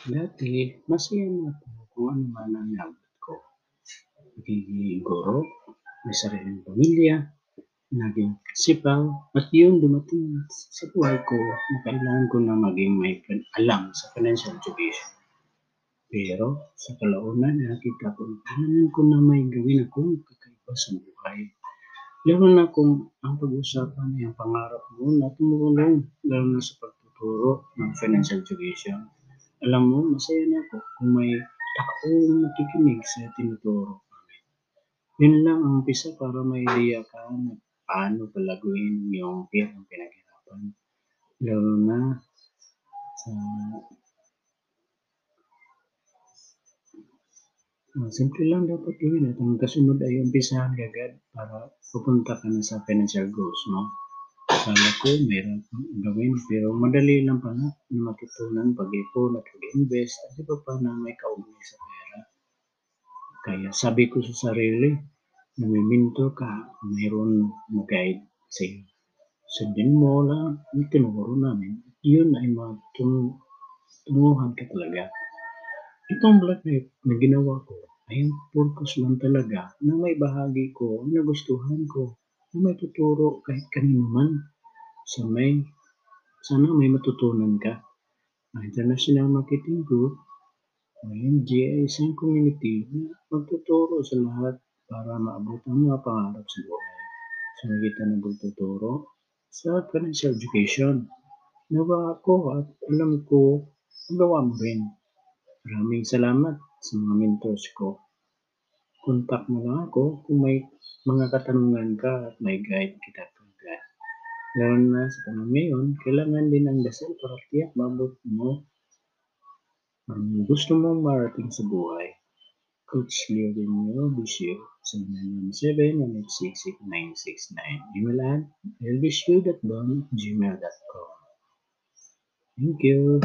Dati masaya na ako kung ano man ang naabot ko. Nagiging guro, may sariling pamilya, naging principal, at yun dumating sa buhay ko na kailangan ko na maging may alam sa financial education. Pero sa kalaunan nakita ko na kailangan ko na may gawin akong kakaiba sa buhay. Lalo na kung ang pag-uusapan ay ang pangarap mo na tumulong lalo na sa pagtuturo ng financial education. Alam mo, masaya na ako kung may taong nakikinig sa tinuturo namin. Yun lang ang umpisa para may ideya ka na paano palaguin yung perang pinaghirapan. Lalo na sa Ah, simple lang dapat gawin at ang kasunod ay umpisahan kaagad para pupunta ka na sa financial goals mo. Akala ko mahirap gawin pero madali lang pala na matutunan pag-ipon at pag-invest at iba pa na may kaugnay sa pera. Kaya sabi ko sa sarili, na may mentor ka, mayroon mag-guide sa'yo. Sundin mo lang yung tinuro namin. Yun ay matunguhan ka talaga. Itong Black Knight na ginawa ko ay ang purpose lang talaga na may bahagi ko na gustuhan ko na may tuturo kahit kanino man sa may sana may matutunan ka. Ang International Marketing Group o IMG ay isang community na magtuturo sa lahat para maabot ang mga pangarap sa buhay. Sa magitan ng pagtuturo sa financial education. Nawa ako at alam ko magawa mo rin. Maraming salamat sa mga mentors ko. Contact mo lang ako kung may mga katanungan ka at may guide kita. Lalo na sa panahon ngayon, kailangan din ang dasal para tiyak maabot mo ang gusto mong marating sa buhay. Coach Leo Benio Bisyo, 0917-186-6969. Email at lbshu.com gmail.com. Thank you.